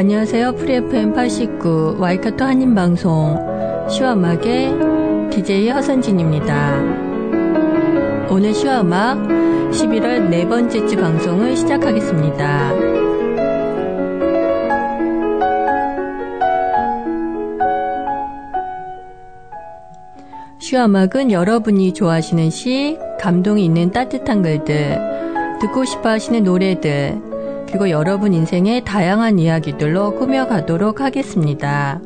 안녕하세요. 프리FM 89 와이카토 한인방송 시와음악의 DJ 허선진입니다. 오늘 시와음악 11월 네 번째 주 방송을 시작하겠습니다. 시와음악은 여러분이 좋아하시는 시, 감동이 있는 따뜻한 글들, 듣고 싶어 하시는 노래들, 그리고 여러분 인생의 다양한 이야기들로 꾸며가도록 하겠습니다.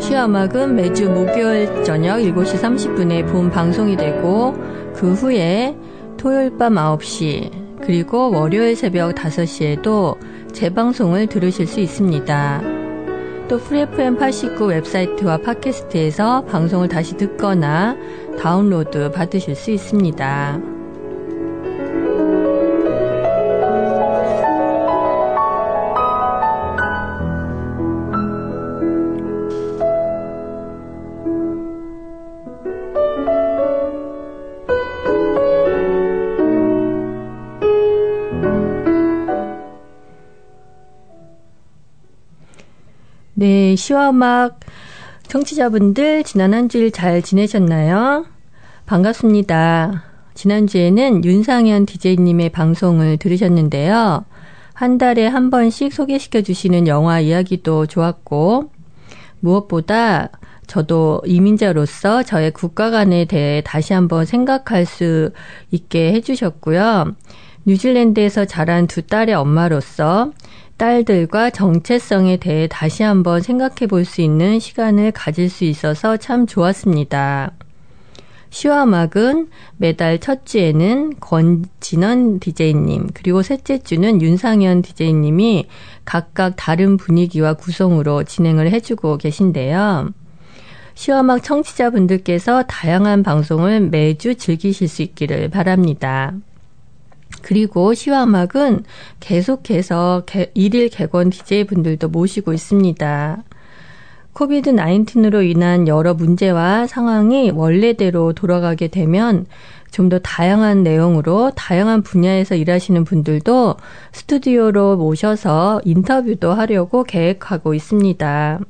시음악은 매주 목요일 저녁 7시 30분에 본 방송이 되고 그 후에 토요일 밤 9시 그리고 월요일 새벽 5시에도 재방송을 들으실 수 있습니다. 또 프리FM 89 웹사이트와 팟캐스트에서 방송을 다시 듣거나 다운로드 받으실 수 있습니다. 네, 시와 음악 청취자분들 지난 한 주일 잘 지내셨나요? 반갑습니다. 지난주에는 윤상현 DJ님의 방송을 들으셨는데요. 한 달에 한 번씩 소개시켜 주시는 영화 이야기도 좋았고, 무엇보다 저도 이민자로서 저의 국가관에 대해 다시 한번 생각할 수 있게 해주셨고요. 뉴질랜드에서 자란 두 딸의 엄마로서 딸들과 정체성에 대해 다시 한번 생각해 볼 수 있는 시간을 가질 수 있어서 참 좋았습니다. 시와 음악은 매달 첫 주에는 권진원 DJ님, 그리고 셋째 주는 윤상현 DJ님이 각각 다른 분위기와 구성으로 진행을 해주고 계신데요. 시와 막 청취자분들께서 다양한 방송을 매주 즐기실 수 있기를 바랍니다. 그리고 시와 음악은 계속해서 일일 개건 DJ분들도 모시고 있습니다. 코비드 19으로 인한 여러 문제와 상황이 원래대로 돌아가게 되면 좀 더 다양한 내용으로 다양한 분야에서 일하시는 분들도 스튜디오로 모셔서 인터뷰도 하려고 계획하고 있습니다.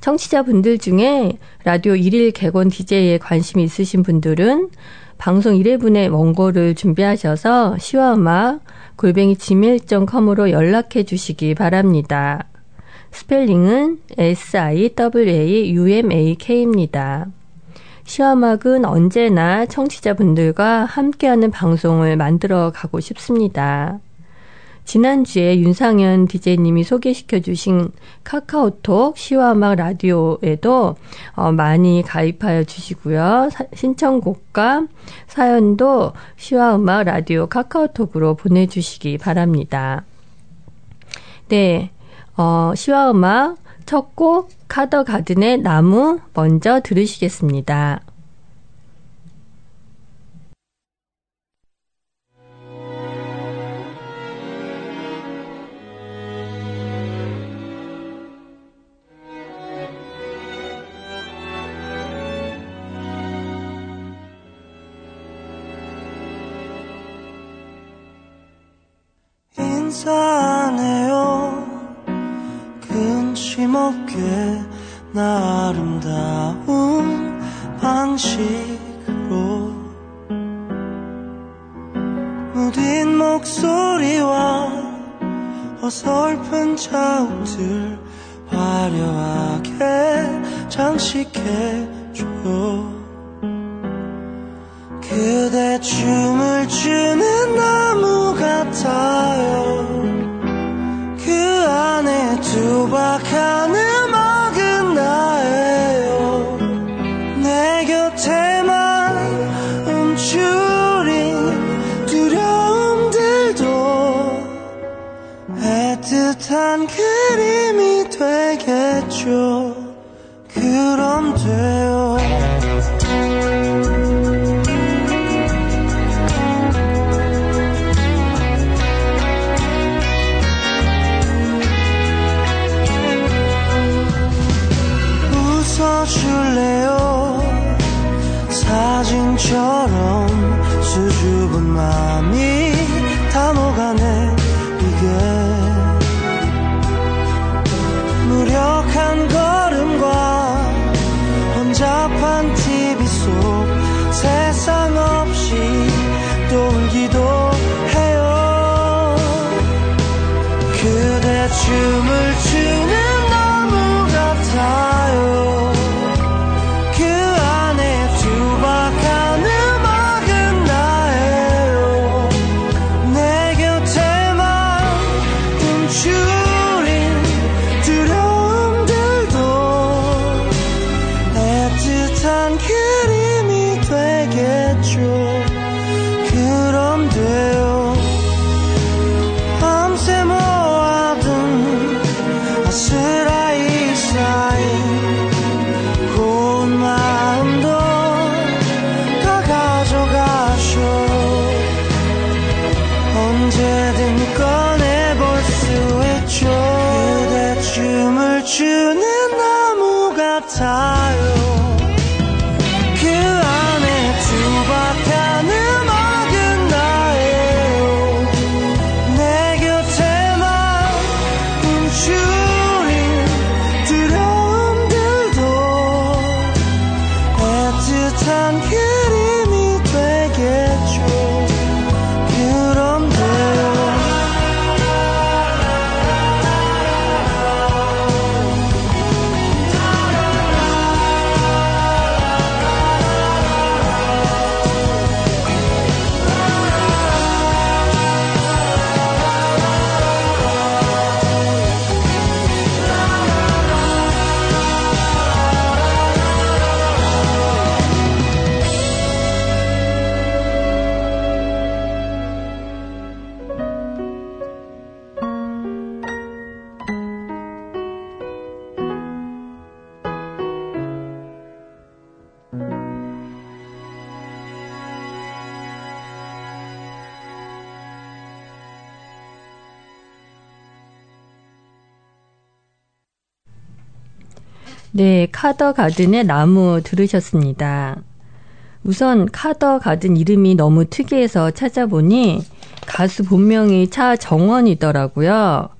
청취자분들 중에 라디오 1일 개건 DJ에 관심이 있으신 분들은 방송 1회분의 원고를 준비하셔서 시와음악 골뱅이 지밀.com으로 연락해 주시기 바랍니다. 스펠링은 S-I-W-A-U-M-A-K입니다. 시와음악은 언제나 청취자분들과 함께하는 방송을 만들어 가고 싶습니다. 지난주에 윤상현 DJ님이 소개시켜 주신 카카오톡 시와음악 라디오에도 어, 많이 가입하여 주시고요. 사, 신청곡과 사연도 시와음악 라디오 카카오톡으로 보내주시기 바랍니다. 네, 어, 시와음악 첫 곡 카더 가든의 나무 먼저 들으시겠습니다. 사하네요. 근심 없게 나 아름다운 방식으로 무딘 목소리와 어설픈 자욱들 화려하게 장식해줘요 그대 춤을 추는 나무 같아 네, 카더 가든의 나무 들으셨습니다. 우선 카더 가든 이름이 너무 특이해서 찾아보니 가수 본명이 차정원이더라고요.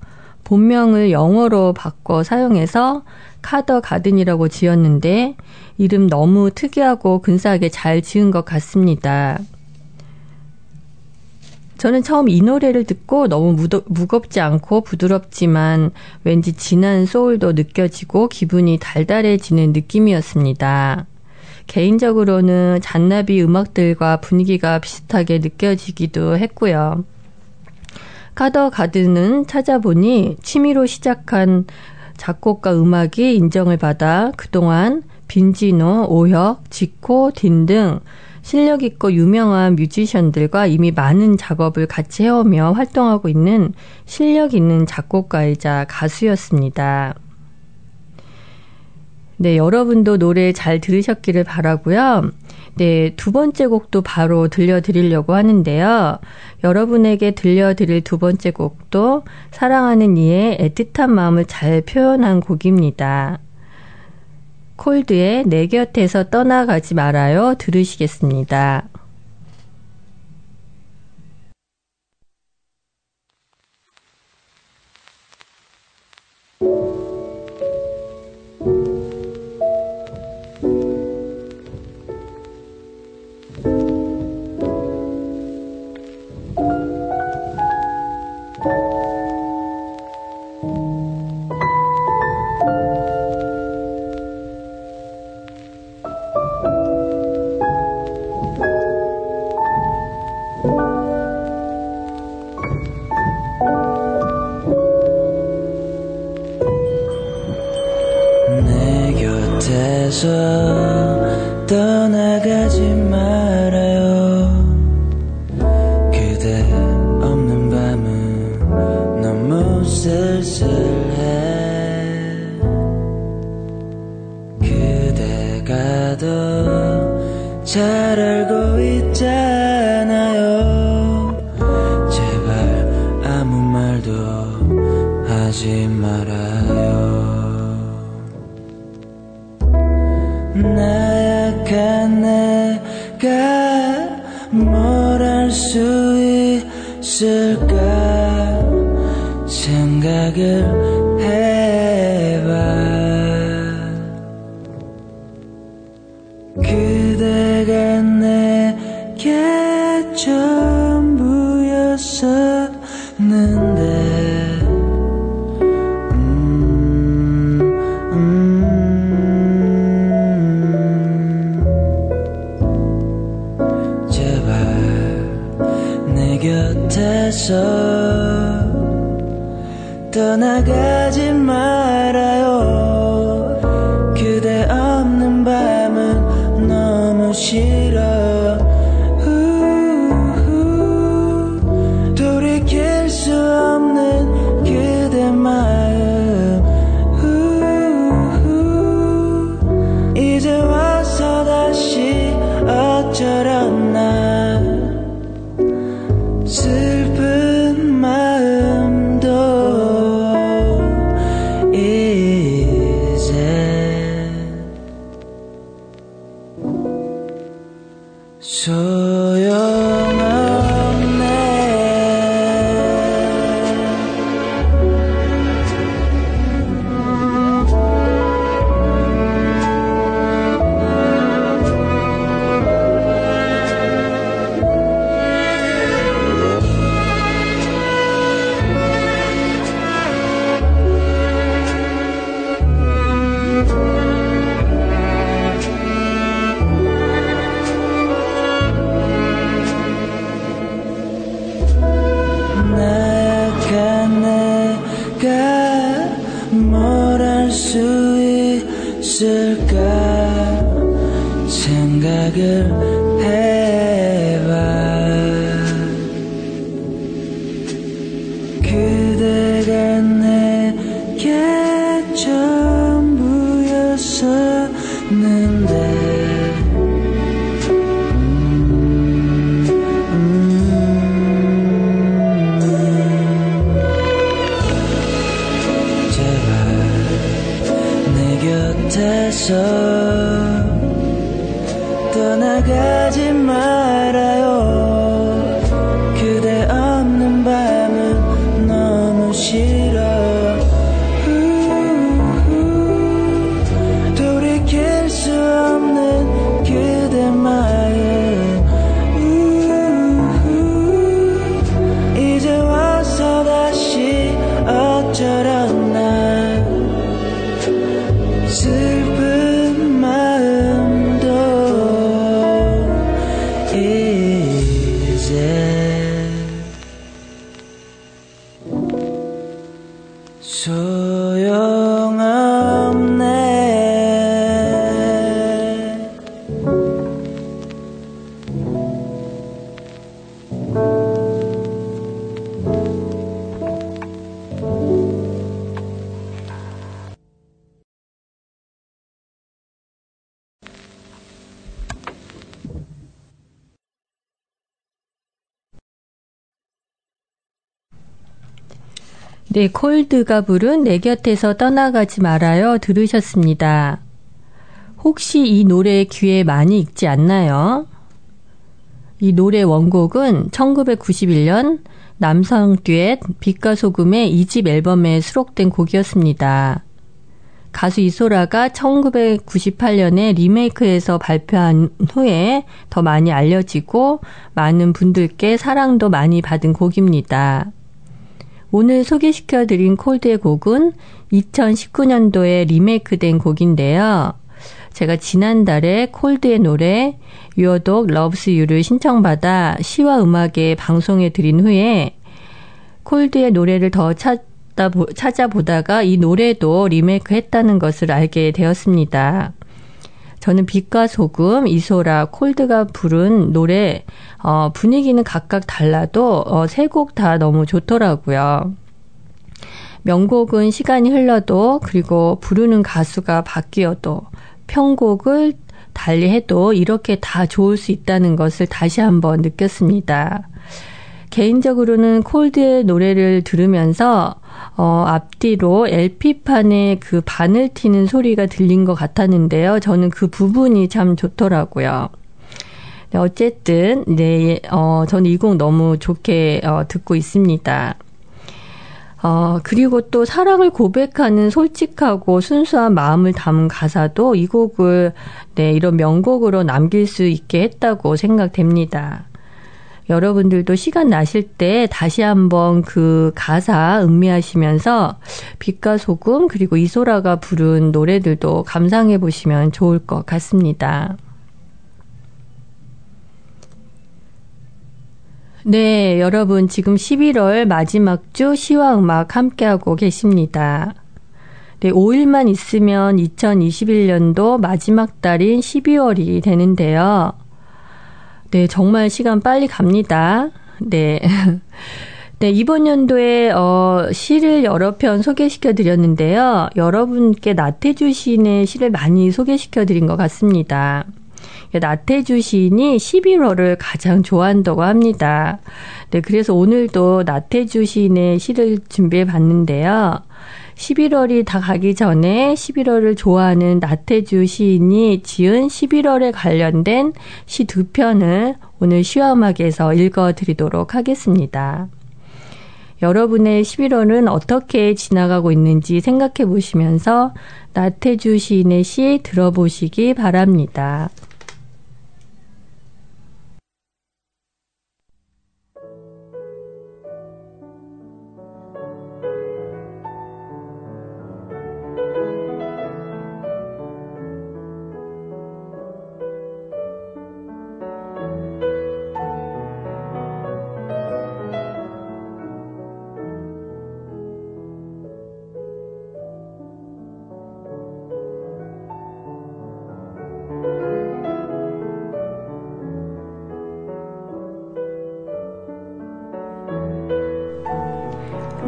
본명을 영어로 바꿔 사용해서 카더 가든이라고 지었는데 이름 너무 특이하고 근사하게 잘 지은 것 같습니다. 저는 처음 이 노래를 듣고 너무 무더, 무겁지 않고 부드럽지만 왠지 진한 소울도 느껴지고 기분이 달달해지는 느낌이었습니다. 개인적으로는 잔나비 음악들과 분위기가 비슷하게 느껴지기도 했고요. 카더 가든은 찾아보니 취미로 시작한 작곡가 음악이 인정을 받아 그동안 빈지노, 오혁, 지코, 딘 등 실력 있고 유명한 뮤지션들과 이미 많은 작업을 같이 해오며 활동하고 있는 실력 있는 작곡가이자 가수였습니다. 네, 여러분도 노래 잘 들으셨기를 바라고요. 네, 두 번째 곡도 바로 들려드리려고 하는데요. 여러분에게 들려드릴 두 번째 곡도 사랑하는 이의 애틋한 마음을 잘 표현한 곡입니다. 콜드의 내 곁에서 떠나가지 말아요 들으시겠습니다. 내 그대가 내게 전부였었는데. 곁에서 떠나가지 생각을 어쩌려나 네, 콜드가 부른 내 곁에서 떠나가지 말아요 들으셨습니다. 혹시 이 노래 귀에 많이 익지 않나요? 이 노래 원곡은 1991년 남성 듀엣 빛과 소금의 2집 앨범에 수록된 곡이었습니다. 가수 이소라가 1998년에 리메이크해서 발표한 후에 더 많이 알려지고 많은 분들께 사랑도 많이 받은 곡입니다. 오늘 소개시켜드린 콜드의 곡은 2019년도에 리메이크된 곡인데요. 제가 지난달에 콜드의 노래 Dog Loves You를 신청받아 시와 음악에 방송해 드린 후에 콜드의 노래를 더 찾다, 찾아보다가 이 노래도 리메이크 했다는 것을 알게 되었습니다. 저는 빛과 소금, 이소라, 콜드가 부른 노래, 어, 분위기는 각각 달라도, 어, 세 곡 다 너무 좋더라고요. 명곡은 시간이 흘러도, 그리고 부르는 가수가 바뀌어도, 편곡을 달리 해도 이렇게 다 좋을 수 있다는 것을 다시 한번 느꼈습니다. 개인적으로는 콜드의 노래를 들으면서 어, 앞뒤로 LP판에 그 바늘 튀는 소리가 들린 것 같았는데요. 저는 그 부분이 참 좋더라고요. 네, 어쨌든, 네, 어, 저는 이 곡 너무 좋게 어, 듣고 있습니다. 어, 그리고 또 사랑을 고백하는 솔직하고 순수한 마음을 담은 가사도 이 곡을, 네, 이런 명곡으로 남길 수 있게 했다고 생각됩니다. 여러분들도 시간 나실 때 다시 한번 그 가사 음미하시면서 빛과 소금 그리고 이소라가 부른 노래들도 감상해 보시면 좋을 것 같습니다. 네, 여러분 지금 11월 마지막 주 시와 음악 함께하고 계십니다. 네, 5일만 있으면 2021년도 마지막 달인 12월이 되는데요. 네, 정말 시간 빨리 갑니다. 네. 네, 이번 연도에 어 시를 여러 편 소개시켜 드렸는데요. 여러분께 나태주 시인의 시를 많이 소개시켜 드린 것 같습니다. 나태주 시인이 11월을 가장 좋아한다고 합니다. 네, 그래서 오늘도 나태주 시인의 시를 준비해 봤는데요. 11월이 다 가기 전에 11월을 좋아하는 나태주 시인이 지은 11월에 관련된 시 두 편을 오늘 시화음악에서 읽어드리도록 하겠습니다. 여러분의 11월은 어떻게 지나가고 있는지 생각해 보시면서 나태주 시인의 시 들어보시기 바랍니다.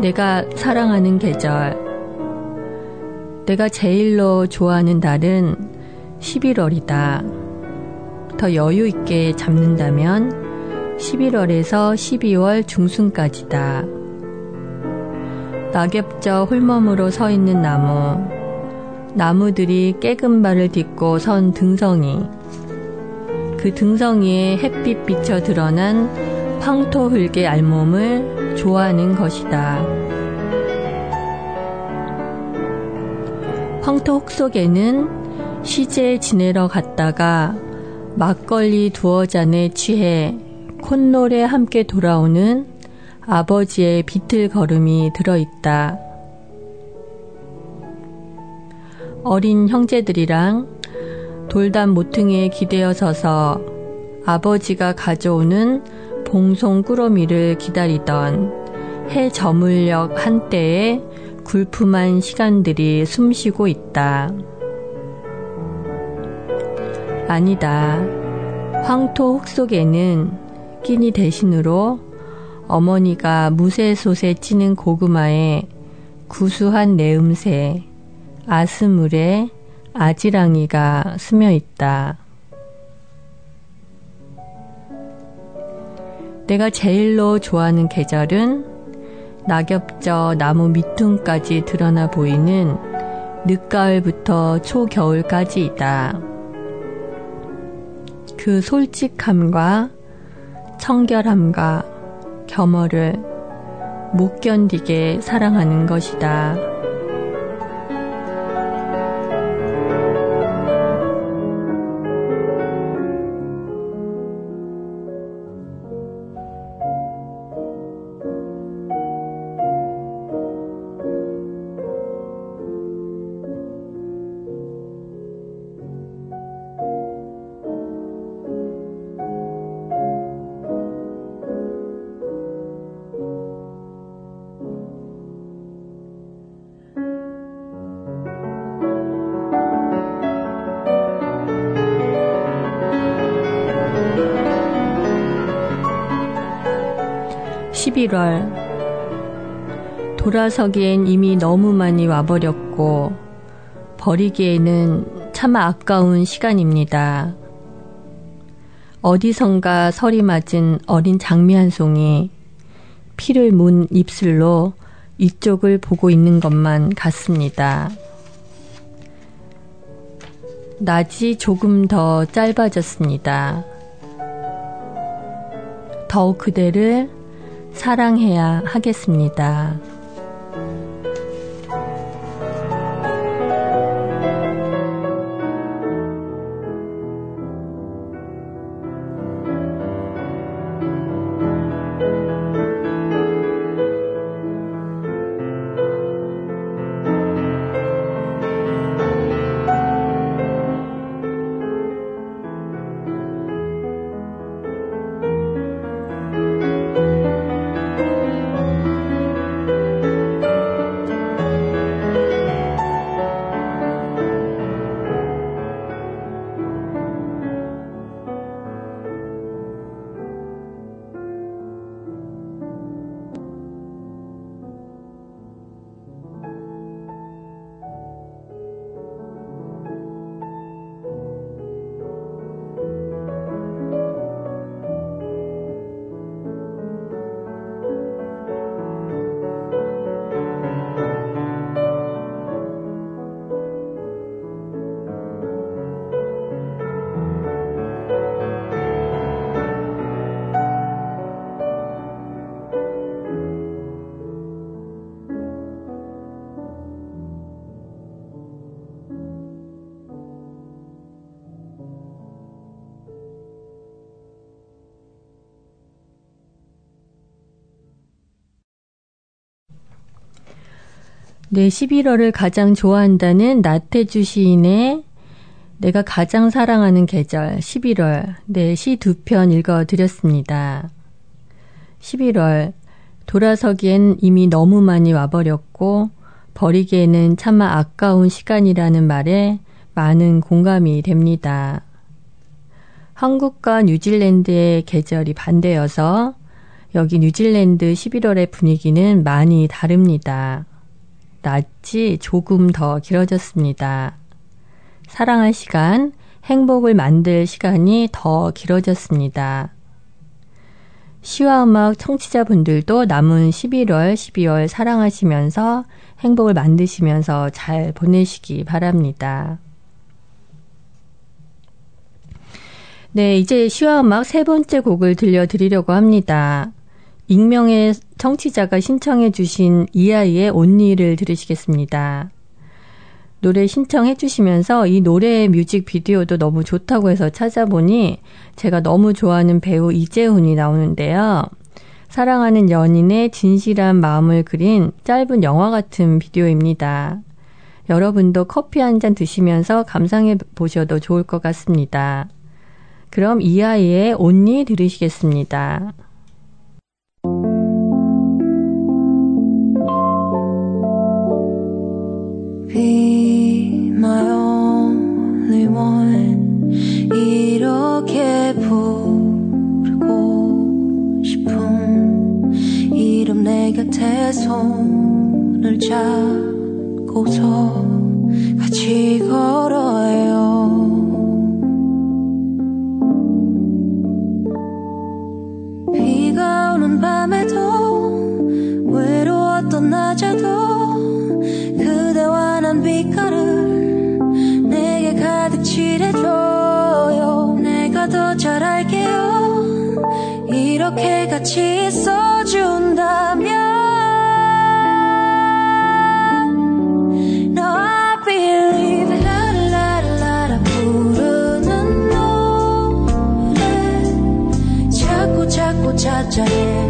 내가 사랑하는 계절. 내가 제일로 좋아하는 달은 11월이다. 더 여유 있게 잡는다면 11월에서 12월 중순까지다. 낙엽저 홀몸으로 서 있는 나무. 나무들이 깨금 발을 딛고 선 등성이. 그 등성이에 햇빛 비쳐 드러난 황토 흙의 알몸을 좋아하는 것이다. 황토 속에는 시제 지내러 갔다가 막걸리 두어 잔에 취해 콧노래 함께 돌아오는 아버지의 비틀 걸음이 들어있다. 어린 형제들이랑 돌담 모퉁이에 기대어 서서 아버지가 가져오는 봉송 꾸러미를 기다리던 해 저물녘 한때의 굴품한 시간들이 숨쉬고 있다. 아니다. 황토 흙 속에는 끼니 대신으로 어머니가 무쇠솥에 찌는 고구마에 구수한 내음새, 아스물에 아지랑이가 스며 있다. 내가 제일로 좋아하는 계절은 낙엽저 나무 밑둥까지 드러나 보이는 늦가을부터 초겨울까지이다. 그 솔직함과 청결함과 겸허를 못 견디게 사랑하는 것이다. 11월 돌아서기엔 이미 너무 많이 와버렸고 버리기에는 참 아까운 시간입니다. 어디선가 설이 맞은 어린 장미 한 송이 피를 문 입술로 이쪽을 보고 있는 것만 같습니다. 낮이 조금 더 짧아졌습니다. 더욱 그대를 사랑해야 하겠습니다. 네, 11월을 가장 좋아한다는 나태주 시인의 내가 가장 사랑하는 계절 11월 네, 시 두 편 읽어 드렸습니다. 11월 돌아서기엔 이미 너무 많이 와버렸고 버리기에는 차마 아까운 시간이라는 말에 많은 공감이 됩니다. 한국과 뉴질랜드의 계절이 반대여서 여기 뉴질랜드 11월의 분위기는 많이 다릅니다. 낮이 조금 더 길어졌습니다. 사랑할 시간, 행복을 만들 시간이 더 길어졌습니다. 시와 음악 청취자분들도 남은 11월, 12월 사랑하시면서 행복을 만드시면서 잘 보내시기 바랍니다. 네, 이제 시와 음악 세 번째 곡을 들려드리려고 합니다. 익명의 청취자가 신청해 주신 이아이의 온니를 들으시겠습니다. 노래 신청해 주시면서 이 노래의 뮤직비디오도 너무 좋다고 해서 찾아보니 제가 너무 좋아하는 배우 이재훈이 나오는데요. 사랑하는 연인의 진실한 마음을 그린 짧은 영화 같은 비디오입니다. 여러분도 커피 한 잔 드시면서 감상해 보셔도 좋을 것 같습니다. 그럼 이 아이의 온니 들으시겠습니다. Be my only one. 이렇게 부르고 싶은 이름 내 곁에 손을 잡고서 같이 걸어요 같이 있어준다면 Now I believe 라라라라 부르는 노래 자꾸 자꾸 찾아 헤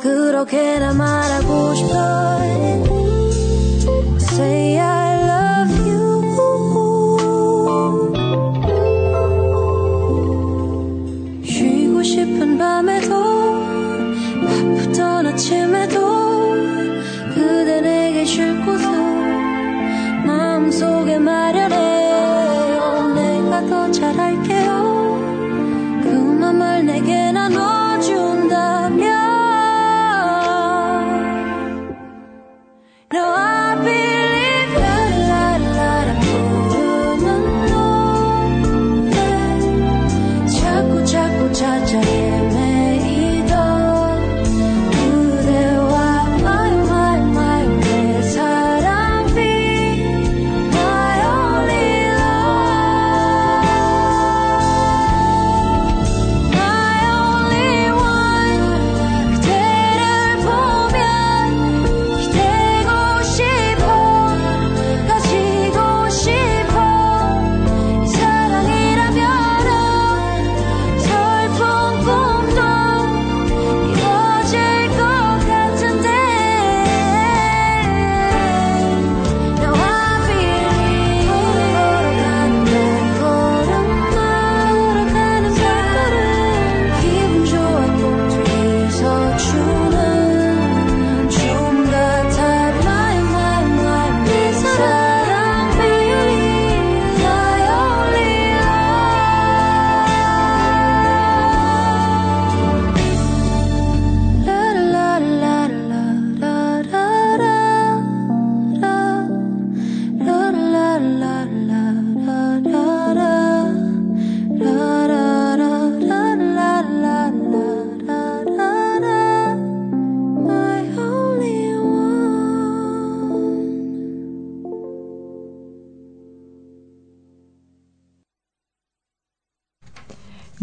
있어 그렇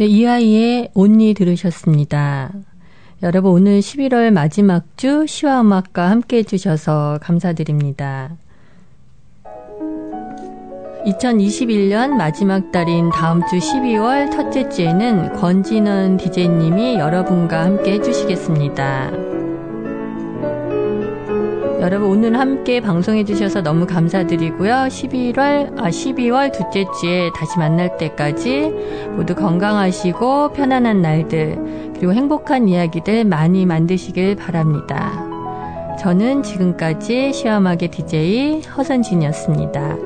이 아이의 온니 들으셨습니다. 여러분 오늘 11월 마지막 주 시와 음악과 함께 해주셔서 감사드립니다. 2021년 마지막 달인 다음 주 12월 첫째 주에는 권진원 DJ님이 여러분과 함께 해주시겠습니다. 여러분 오늘 함께 방송해 주셔서 너무 감사드리고요. 11월 아 12월 둘째 주에 다시 만날 때까지 모두 건강하시고 편안한 날들 그리고 행복한 이야기들 많이 만드시길 바랍니다. 저는 지금까지 시험하게 DJ 허선진이었습니다.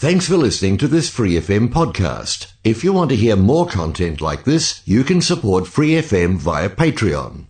Thanks for listening to this Free FM podcast. If you want to hear more content like this, you can support Free FM via Patreon.